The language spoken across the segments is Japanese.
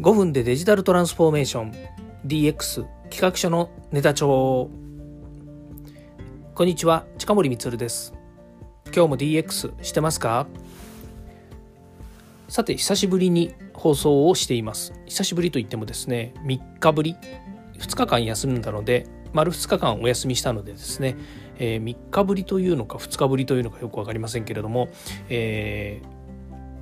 5分でデジタルトランスフォーメーション。DX 企画書のネタ帳。こんにちは近森光です。今日も DX してますか？さて久しぶりに放送をしています。久しぶりといってもですね3日ぶり。2日間休んだので丸2日間お休みしたのでですね、えー、3日ぶりというのか2日ぶりというのかよく分かりませんけれども、えー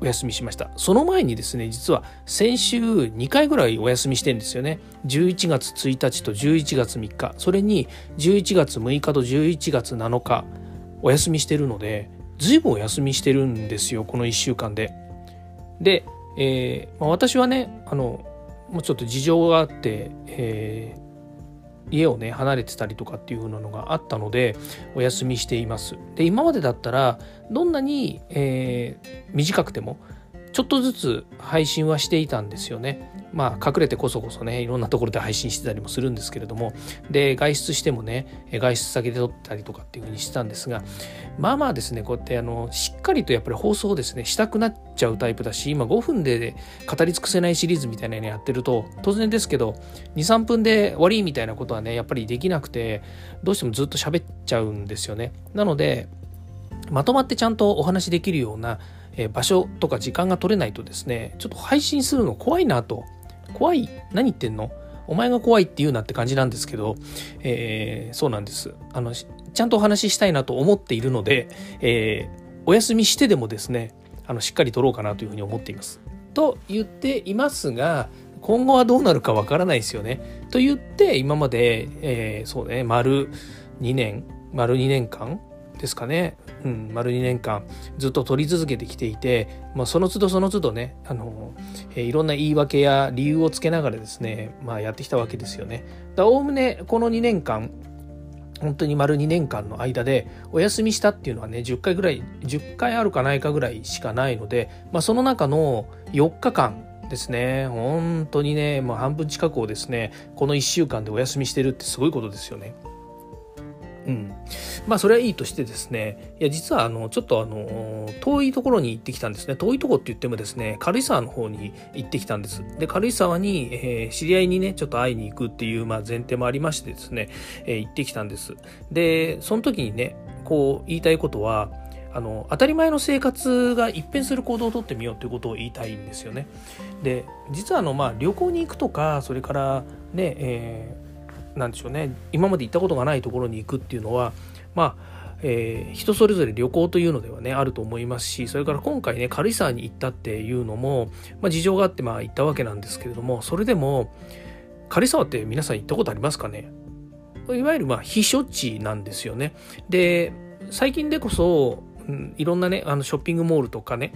お休みしました。その前にですね実は先週2回ぐらいお休みしてんですよね。11月1日と11月3日。それに11月6日と11月7日お休みしてるので随分お休みしてるんですよこの1週間で。で、えーまあ、私はねあのもうちょっと事情があって、えー家をね離れてたりとかっていう風なのがあったのでお休みしていますで今までだったらどんなに、えー、短くてもちょっとずつ配信はしていたんですよね。まあ隠れてこそこそねいろんなところで配信してたりもするんですけれどもで外出してもね外出先で撮ったりとかっていうふうにしてたんですがまあまあですねこうやってあのしっかりとやっぱり放送ですねしたくなっちゃうタイプだし今5分で語り尽くせないシリーズみたいなのやってると当然ですけど23分で終わりみたいなことはねやっぱりできなくてどうしてもずっと喋っちゃうんですよね。なのでまとまってちゃんとお話できるような場所とか時間が取れないとですねちょっと配信するの怖いなと怖い何言ってんの？お前が怖いって言うなって感じなんですけど、えー、そうなんですあのちゃんとお話ししたいなと思っているので、えー、お休みしてでもですねあのしっかり取ろうかなというふうに思っています。と言っていますが今後はどうなるかわからないですよね。と言って今まで、えー、そうね丸2年丸2年間ですかね、うん、丸2年間ずっと取り続けてきていて、まあ、その都度その都度ねあの、えー、いろんな言い訳や理由をつけながらですね、まあ、やってきたわけですよね。だおおむねこの2年間本当に丸2年間の間でお休みしたっていうのはね10回ぐらい10回あるかないかぐらいしかないので、まあ、その中の4日間ですね本当にね、まあ、半分近くをですねこの1週間でお休みしてるってすごいことですよね。うん、まあそれはいいとしてですねいや実はあのちょっとあの遠いところに行ってきたんですね。遠いとこって言ってもですね軽井沢の方に行ってきたんです。で軽井沢に、えー、知り合いにねちょっと会いに行くっていう、まあ、前提もありましてですね、えー、行ってきたんです。でその時にねこう言いたいことはあの当たり前の生活が一変する行動をとってみようということを言いたいんですよね。で実はあの、まあ、旅行に行くとかそれからね、えーなんでしょうね今まで行ったことがないところに行くっていうのはまあえー、人それぞれ旅行というのではねあると思いますしそれから今回ね軽井沢に行ったっていうのも、まあ、事情があってまあ行ったわけなんですけれどもそれでも軽井沢って皆さん行ったことありますかね？いわゆるまあ避暑地なんですよね。で最近でこそ、いろんなねあのショッピングモールとかね、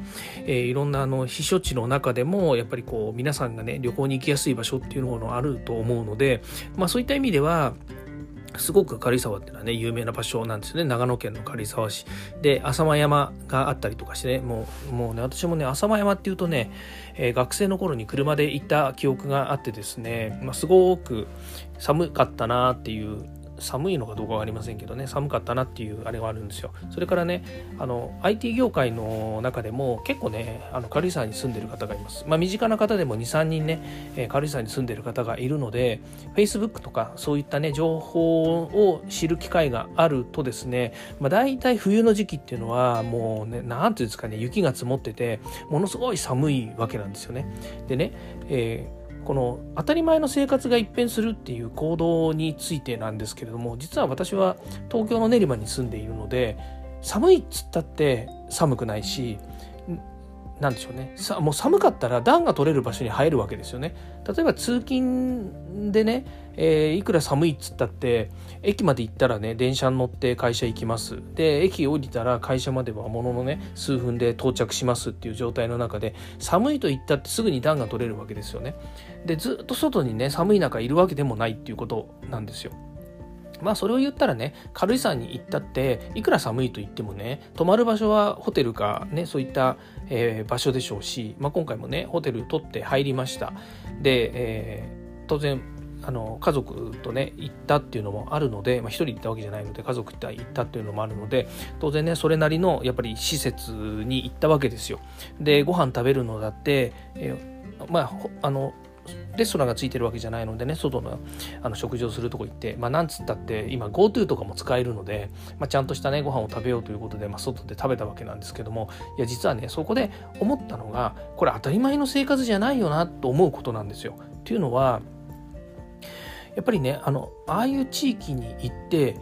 えー、いろんなあの避暑地の中でもやっぱりこう皆さんがね旅行に行きやすい場所っていうのがあると思うので、まあ、そういった意味ではすごく軽井沢っていうのはね有名な場所なんですよね。長野県の軽井沢市。で浅間山があったりとかしてねもうもうね私もね浅間山っていうとね、えー、学生の頃に車で行った記憶があってですね、まあ、すごく寒かったなっていう寒いのかどうか分かりませんけどね寒かったなっていうあれがあるんですよ。それからねあの IT 業界の中でも結構ねあの軽井沢に住んでる方がいます。まあ身近な方でも23人ね、えー、軽井沢に住んでる方がいるので Facebook とかそういったね情報を知る機会があるとですね、まあ、大体冬の時期っていうのはもうね何ていうんですかね雪が積もっててものすごい寒いわけなんですよね。でね、えーこの当たり前の生活が一変するっていう行動についてなんですけれども実は私は東京の練馬に住んでいるので寒いっつったって寒くないし何でしょうね。さもう寒かったら暖が取れる場所に入るわけですよね。例えば通勤でね、えー、いくら寒いっつったって駅まで行ったらね電車に乗って会社行きます。で駅降りたら会社まではもののね数分で到着しますっていう状態の中で寒いと言ったってすぐに暖が取れるわけですよね。でずっと外にね寒い中いるわけでもないっていうことなんですよ。まあそれを言ったらね軽井沢に行ったっていくら寒いと言ってもね泊まる場所はホテルかねそういった、えー、場所でしょうし、まあ、今回もねホテル取って入りました。で、えー、当然あの家族とね行ったっていうのもあるので、まあ、1人行ったわけじゃないので家族と行ったっていうのもあるので当然ねそれなりのやっぱり施設に行ったわけですよ。でご飯食べるのだって、えーまああのレストランがついてるわけじゃないのでね外のあの食事をするとこ行ってまあなんつったって今 GoTo とかも使えるので、まあ、ちゃんとしたねご飯を食べようということで、まあ、外で食べたわけなんですけどもいや実はねそこで思ったのがこれ当たり前の生活じゃないよなと思うことなんですよ。っていうのはやっぱりねあのああいう地域に行って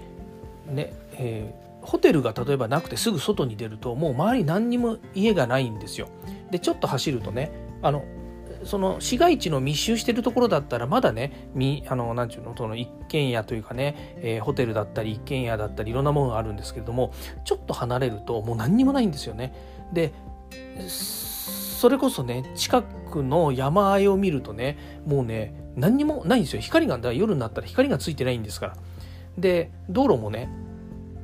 ね、えー、ホテルが例えばなくてすぐ外に出るともう周り何にも家がないんですよ。でちょっと走るとねあのその市街地の密集してるところだったらまだねみあのなんちゅうのその一軒家というかね、えー、ホテルだったり一軒家だったりいろんなものがあるんですけれどもちょっと離れるともう何にもないんですよね。でそれこそね近くの山あいを見るとねもうね何にもないんですよ光が夜になったら光がついてないんですから。で道路もね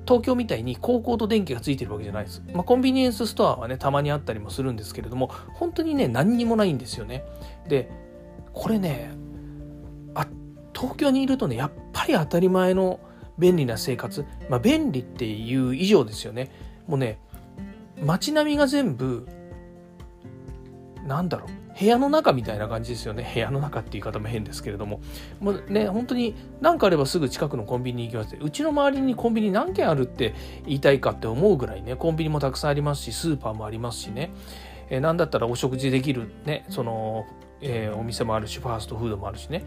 東京みたいに高校と電気がついてるわけじゃないです。まあ、コンビニエンスストアはね、たまにあったりもするんですけれども、本当にね、何にもないんですよね。で、これね、あ、東京にいるとね、やっぱり当たり前の便利な生活、まあ、便利っていう以上ですよね。もうね、街並みが全部、なんだろう、部屋の中みたいな感じですよね。部屋の中って言い方も変ですけれども。もうね、本当に何かあればすぐ近くのコンビニに行きます。うちの周りにコンビニ何軒あるって言いたいかって思うぐらいね、コンビニもたくさんありますし、スーパーもありますしね。えー、なんだったらお食事できるね、その、えー、お店もあるし、ファーストフードもあるしね。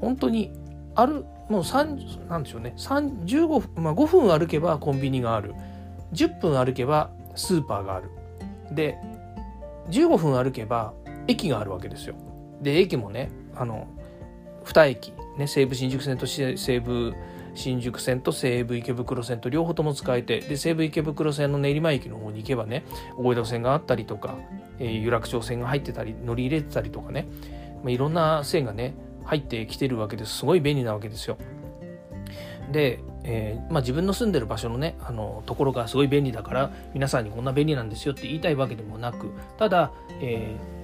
本当にある、もう3、なんでしょうね、3 15分、まあ、5分歩けばコンビニがある。10分歩けばスーパーがある。で、15分歩けば駅があるわけですよ。で駅もねあの2駅、ね、西武新宿線と西武新宿線と西武池袋線と両方とも使えてで西武池袋線の練馬駅の方に行けばね大江戸線があったりとか、えー、有楽町線が入ってたり乗り入れてたりとかね、まあ、いろんな線がね入ってきてるわけですすごい便利なわけですよ。で、えーまあ、自分の住んでる場所のねあのところがすごい便利だから皆さんにこんな便利なんですよって言いたいわけでもなくただ、えー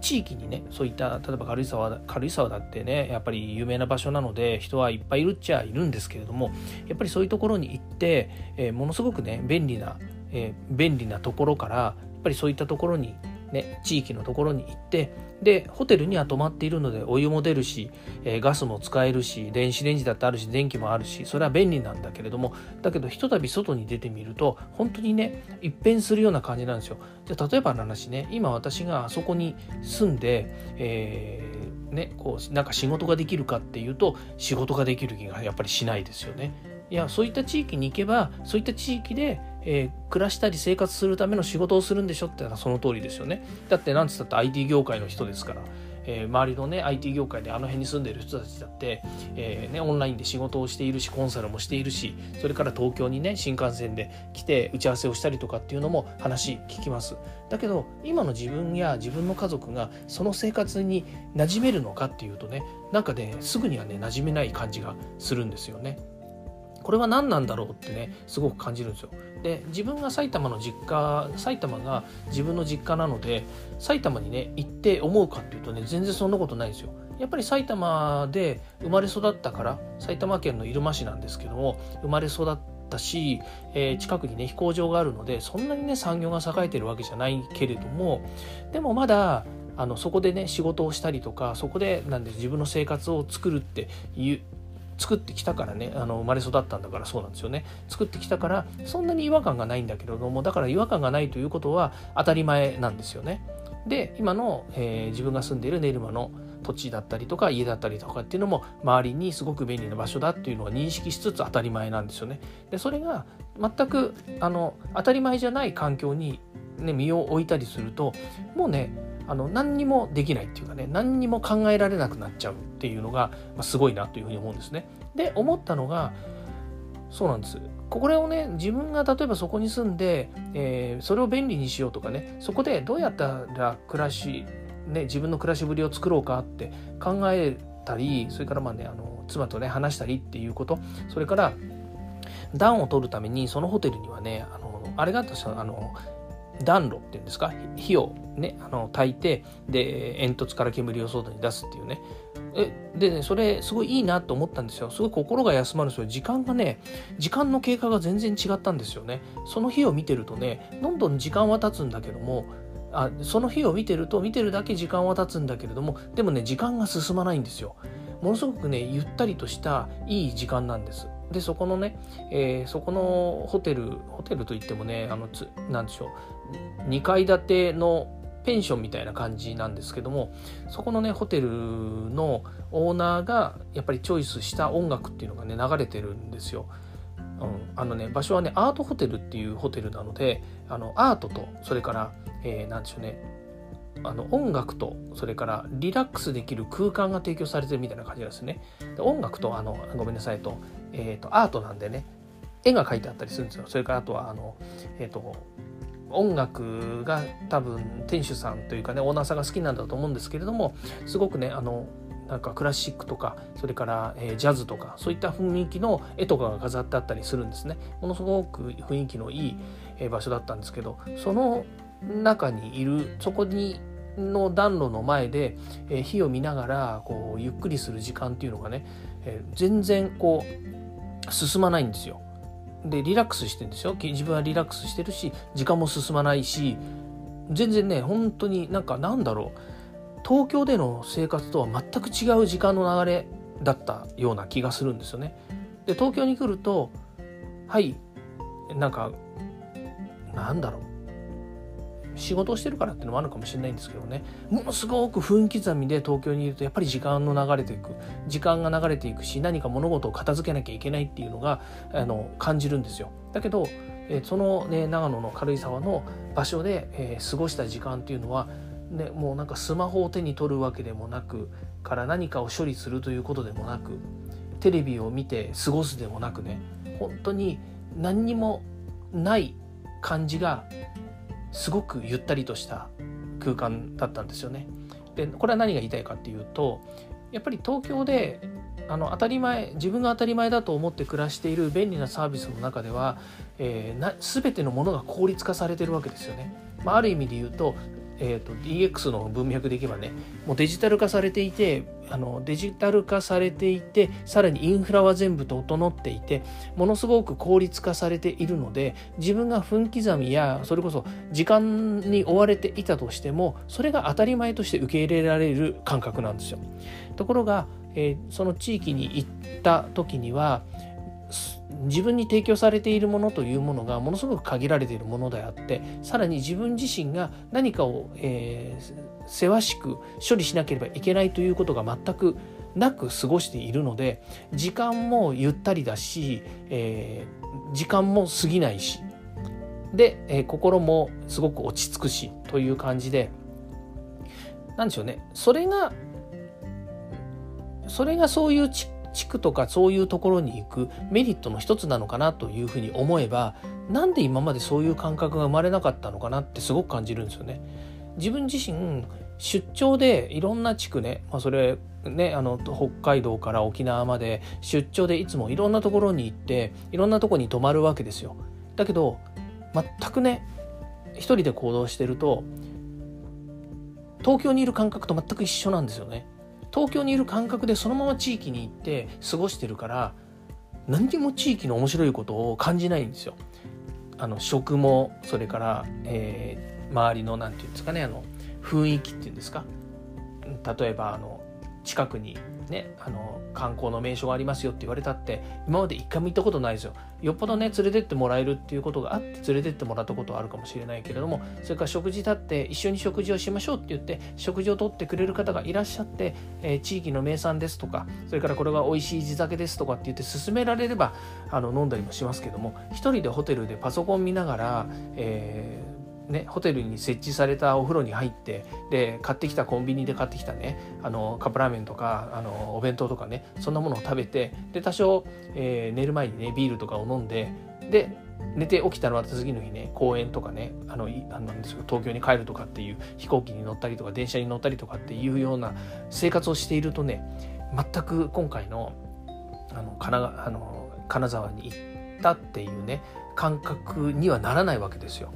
地域にねそういった例えば軽井沢軽井沢だってねやっぱり有名な場所なので人はいっぱいいるっちゃいるんですけれどもやっぱりそういうところに行って、えー、ものすごくね便利な、えー、便利なところからやっぱりそういったところにね、地域のところに行ってでホテルには泊まっているのでお湯も出るし、えー、ガスも使えるし電子レンジだってあるし電気もあるしそれは便利なんだけれどもだけどひとたび外に出てみると本当にね一変するような感じなんですよ。じゃ例えばの話ね今私があそこに住んで、えー、ね、こうなんか仕事ができるかっていうと仕事ができる気がやっぱりしないですよね。いやそういった地域に行けばそういった地域でえー、暮らしたり生活するための仕事をするんでしょってのはその通りですよね。だって何つったって IT 業界の人ですから、えー、周りのね IT 業界であの辺に住んでる人たちだって、えー、ね、オンラインで仕事をしているしコンサルもしているしそれから東京にね新幹線で来て打ち合わせをしたりとかっていうのも話聞きます。だけど今の自分や自分の家族がその生活に馴染めるのかっていうとねなんかねすぐにはね馴染めない感じがするんですよね。これは何なんだろうってねすごく感じるんですよ。で自分が埼玉の実家埼玉が自分の実家なので埼玉にね行って思うかっていうとね全然そんなことないんですよ。やっぱり埼玉で生まれ育ったから埼玉県の入間市なんですけども生まれ育ったし、えー、近くにね飛行場があるのでそんなにね産業が栄えてるわけじゃないけれどもでもまだあのそこでね仕事をしたりとかそこでなんで自分の生活を作るっていう作ってきたからねあの生まれ育ったんだからそうなんですよね。作ってきたからそんなに違和感がないんだけれどもだから違和感がないということは当たり前なんですよね。で今の、えー、自分が住んでいる練馬の土地だったりとか家だったりとかっていうのも周りにすごく便利な場所だっていうのは認識しつつ当たり前なんですよね。でそれが全くあの当たり前じゃない環境に、ね、身を置いたりするともうねあの何にもできないっていうかね何にも考えられなくなっちゃう。っていうのが、すごいなというふうに思うんですね。で思ったのがそうなんです。これをね自分が例えばそこに住んで、えー、それを便利にしようとかねそこでどうやったら暮らし、ね、自分の暮らしぶりを作ろうかって考えたりそれからまあねあの妻とね話したりっていうことそれから暖を取るためにそのホテルにはねあのあれがあったあの暖炉っていうんですか？火をねあの焚いてで煙突から煙を外に出すっていうね。えでねそれすごいいいなと思ったんですよ。すごい心が休まるんですよ。時間がね時間の経過が全然違ったんですよね。その日を見てるとねどんどん時間は経つんだけどもあその日を見てると見てるだけ時間は経つんだけれどもでもね時間が進まないんですよ。ものすごくねゆったりとしたいい時間なんです。でそこのね、えー、そこのホテルホテルといってもねあのつなんでしょう2階建てのペンションみたいな感じなんですけどもそこのねホテルのオーナーがやっぱりチョイスした音楽っていうのがね流れてるんですよ。うん、あのね場所はねアートホテルっていうホテルなのであのアートとそれから、えー、なんでしょうねあの音楽とそれからリラックスできる空間が提供されてるみたいな感じなんですね。で音楽とあのごめんなさいと,、えーと、アートなんでね絵が描いてあったりするんですよ。それからあとはあの、えーと音楽が多分店主さんというかねオーナーさんが好きなんだと思うんですけれどもすごくねあのなんかクラシックとかそれから、えー、ジャズとかそういった雰囲気の絵とかが飾ってあったりするんですねものすごく雰囲気のいい、え場所だったんですけどその中にいるそこにの暖炉の前で、えー、火を見ながらこうゆっくりする時間っていうのがね、えー、全然こう進まないんですよ。でリラックスしてんですよ自分はリラックスしてるし時間も進まないし全然ね本当になんかなんだろう東京での生活とは全く違う時間の流れだったような気がするんですよね。で東京に来るとはいなんかなんだろう仕事をしてるからっていうのもあるかもしれないんですけどねものすごく分刻みで東京にいるとやっぱり時間の流れていく時間が流れていくし何か物事を片付けなきゃいけないっていうのがあの感じるんですよ。だけど、えその、ね、長野の軽井沢の場所で、えー、過ごした時間っていうのはね、もうなんかスマホを手に取るわけでもなくから何かを処理するということでもなくテレビを見て過ごすでもなくね本当に何にもない感じがすごくゆったりとした空間だったんですよね。でこれは何が言いたいかっていうとやっぱり東京であの当たり前自分が当たり前だと思って暮らしている便利なサービスの中では、えー、な全てのものが効率化されてるわけですよね。まあ、ある意味で言うとえーと、DX の文脈でいけばねもうデジタル化されていてあのデジタル化されていてさらにインフラは全部整っていてものすごく効率化されているので自分が分刻みやそれこそ時間に追われていたとしてもそれが当たり前として受け入れられる感覚なんですよ。ところが、えー、その地域に行った時には自分に提供されているものというものがものすごく限られているものであってさらに自分自身が何かを、えー、せわしく処理しなければいけないということが全くなく過ごしているので時間もゆったりだし、えー、時間も過ぎないしで、えー、心もすごく落ち着くしという感じでなんでしょうね。それがそれがそういう地区とかそういうところに行くメリットの一つなのかなというふうに思えばなんで今までそういう感覚が生まれなかったのかなってすごく感じるんですよね。自分自身出張でいろんな地区ね、まあ、それねあの北海道から沖縄まで出張でいつもいろんなところに行っていろんなとこに泊まるわけですよ。だけど全くね一人で行動してると東京にいる感覚と全く一緒なんですよね。東京にいる感覚でそのまま地域に行って過ごしてるから何にも地域の面白いことを感じないんですよ。あの食もそれから、えー、周りの何て言うんですかねあの雰囲気っていうんですか例えばあの近くにねあの観光の名所がありますよって言われたって今まで一回も行ったことないですよ。よっぽどね連れてってもらえるっていうことがあって連れてってもらったことはあるかもしれないけれどもそれから食事立って一緒に食事をしましょうって言って食事をとってくれる方がいらっしゃって、えー、地域の名産ですとかそれからこれが美味しい地酒ですとかって言って勧められればあの飲んだりもしますけども一人でホテルでパソコン見ながら、えーね、ホテルに設置されたお風呂に入ってで買ってきたコンビニで買ってきたねあのカップラーメンとかあのお弁当とかねそんなものを食べてで多少、えー、寝る前にねビールとかを飲んでで寝て起きたのは次の日ね公園とかねあのなんです東京に帰るとかっていう飛行機に乗ったりとか電車に乗ったりとかっていうような生活をしているとね全く今回のあの金あの金沢に行ったっていうね感覚にはならないわけですよ。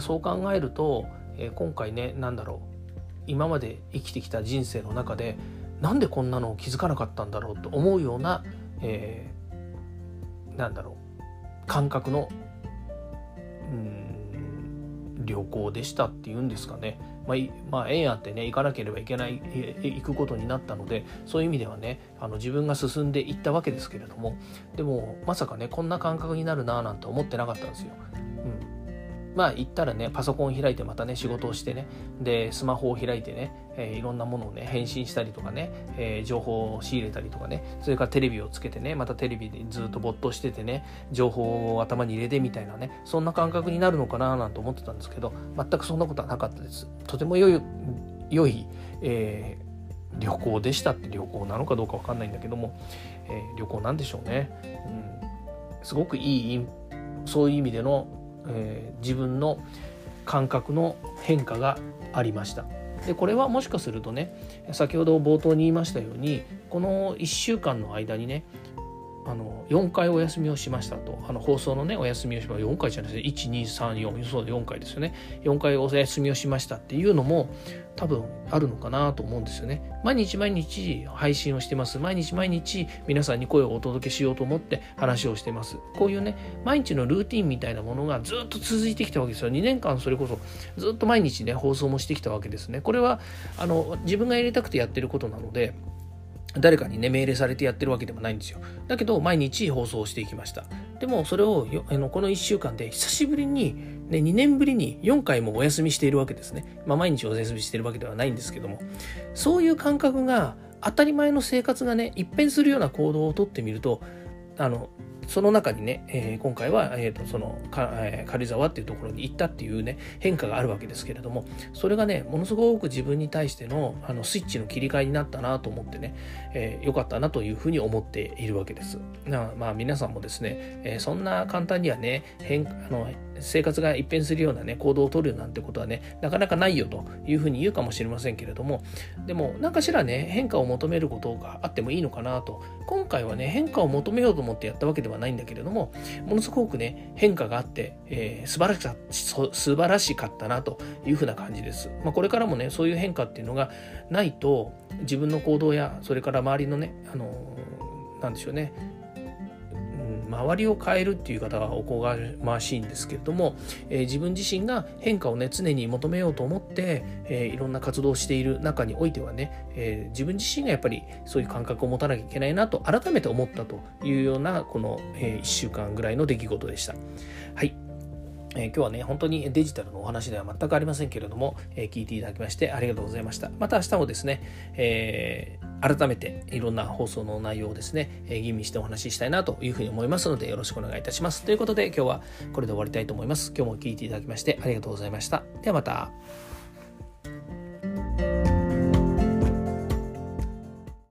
そう考えると、えー、今回ね何だろう。今まで生きてきた人生の中でなんでこんなのを気づかなかったんだろうと思うような、えー、なんだろう。感覚のうん旅行でしたっていうんですかね、まあ、まあ、縁あってね行かなければいけない行くことになったのでそういう意味ではねあの自分が進んでいったわけですけれどもでもまさかねこんな感覚になるななんて思ってなかったんですよ。まあ行ったらねパソコン開いてまたね仕事をしてねでスマホを開いてね、えー、いろんなものをね返信したりとかね、えー、情報を仕入れたりとかねそれからテレビをつけてねまたテレビでずっと没頭しててね情報を頭に入れてみたいなねそんな感覚になるのかななんて思ってたんですけど全くそんなことはなかったです。とても良い良い、えー、旅行でしたって旅行なのかどうか分かんないんだけども、えー、旅行なんでしょうね、うん、すごくいいそういう意味でのえー、自分の感覚の変化がありました。でこれはもしかするとね先ほど冒頭に言いましたようにこの1週間の間にねあの4回お休みをしましたと。あの放送のねお休みをしました4回じゃないですね。1234そう4回ですよね。4回お休みをしましたっていうのも多分あるのかなと思うんですよね。毎日毎日配信をしてます。毎日毎日皆さんに声をお届けしようと思って話をしてます。こういうね毎日のルーティンみたいなものがずっと続いてきたわけですよ。2年間それこそずっと毎日ね放送もしてきたわけですね。これはあの自分がやりたくてやってることなので誰かにね命令されてやってるわけでもないんですよ。だけど毎日放送していきました。でもそれをあのこの1週間で久しぶりに、ね、2年ぶりに4回もお休みしているわけですね、まあ、毎日お休みしているわけではないんですけども。そういう感覚が当たり前の生活がね一変するような行動をとってみるとあのその中にね、えー、今回は、えーと、その、えー、軽井沢っていうところに行ったっていうね変化があるわけですけれどもそれがねものすごく自分に対してのあのスイッチの切り替えになったなと思ってね、えー、よかったなというふうに思っているわけです。なまあ皆さんもですね、えー、そんな簡単にはね変あの生活が一変するようなね行動をとるなんてことはねなかなかないよというふうに言うかもしれませんけれどもでも何かしらね変化を求めることがあってもいいのかなと。今回はね変化を求めようと思ってやったわけではないんだけれどもものすごくね変化があって、えー、素晴らしか素晴らしかったなというふうな感じです、まあ、これからもねそういう変化っていうのがないと自分の行動やそれから周りのねあのなんでしょうね周りを変えるっていう方がおこがましいんですけれども、えー、自分自身が変化をね常に求めようと思って、えー、いろんな活動をしている中においてはね、えー、自分自身がやっぱりそういう感覚を持たなきゃいけないなと改めて思ったというようなこの、え1週間ぐらいの出来事でした。はいえ、今日はね、本当にデジタルのお話では全くありませんけれども、えー、聞いていただきましてありがとうございました。また明日もですね、えー改めていろんな放送の内容をですね、え、吟味してお話ししたいなというふうに思いますのでよろしくお願いいたします。ということで今日はこれで終わりたいと思います。今日も聞いていただきましてありがとうございました。ではまた。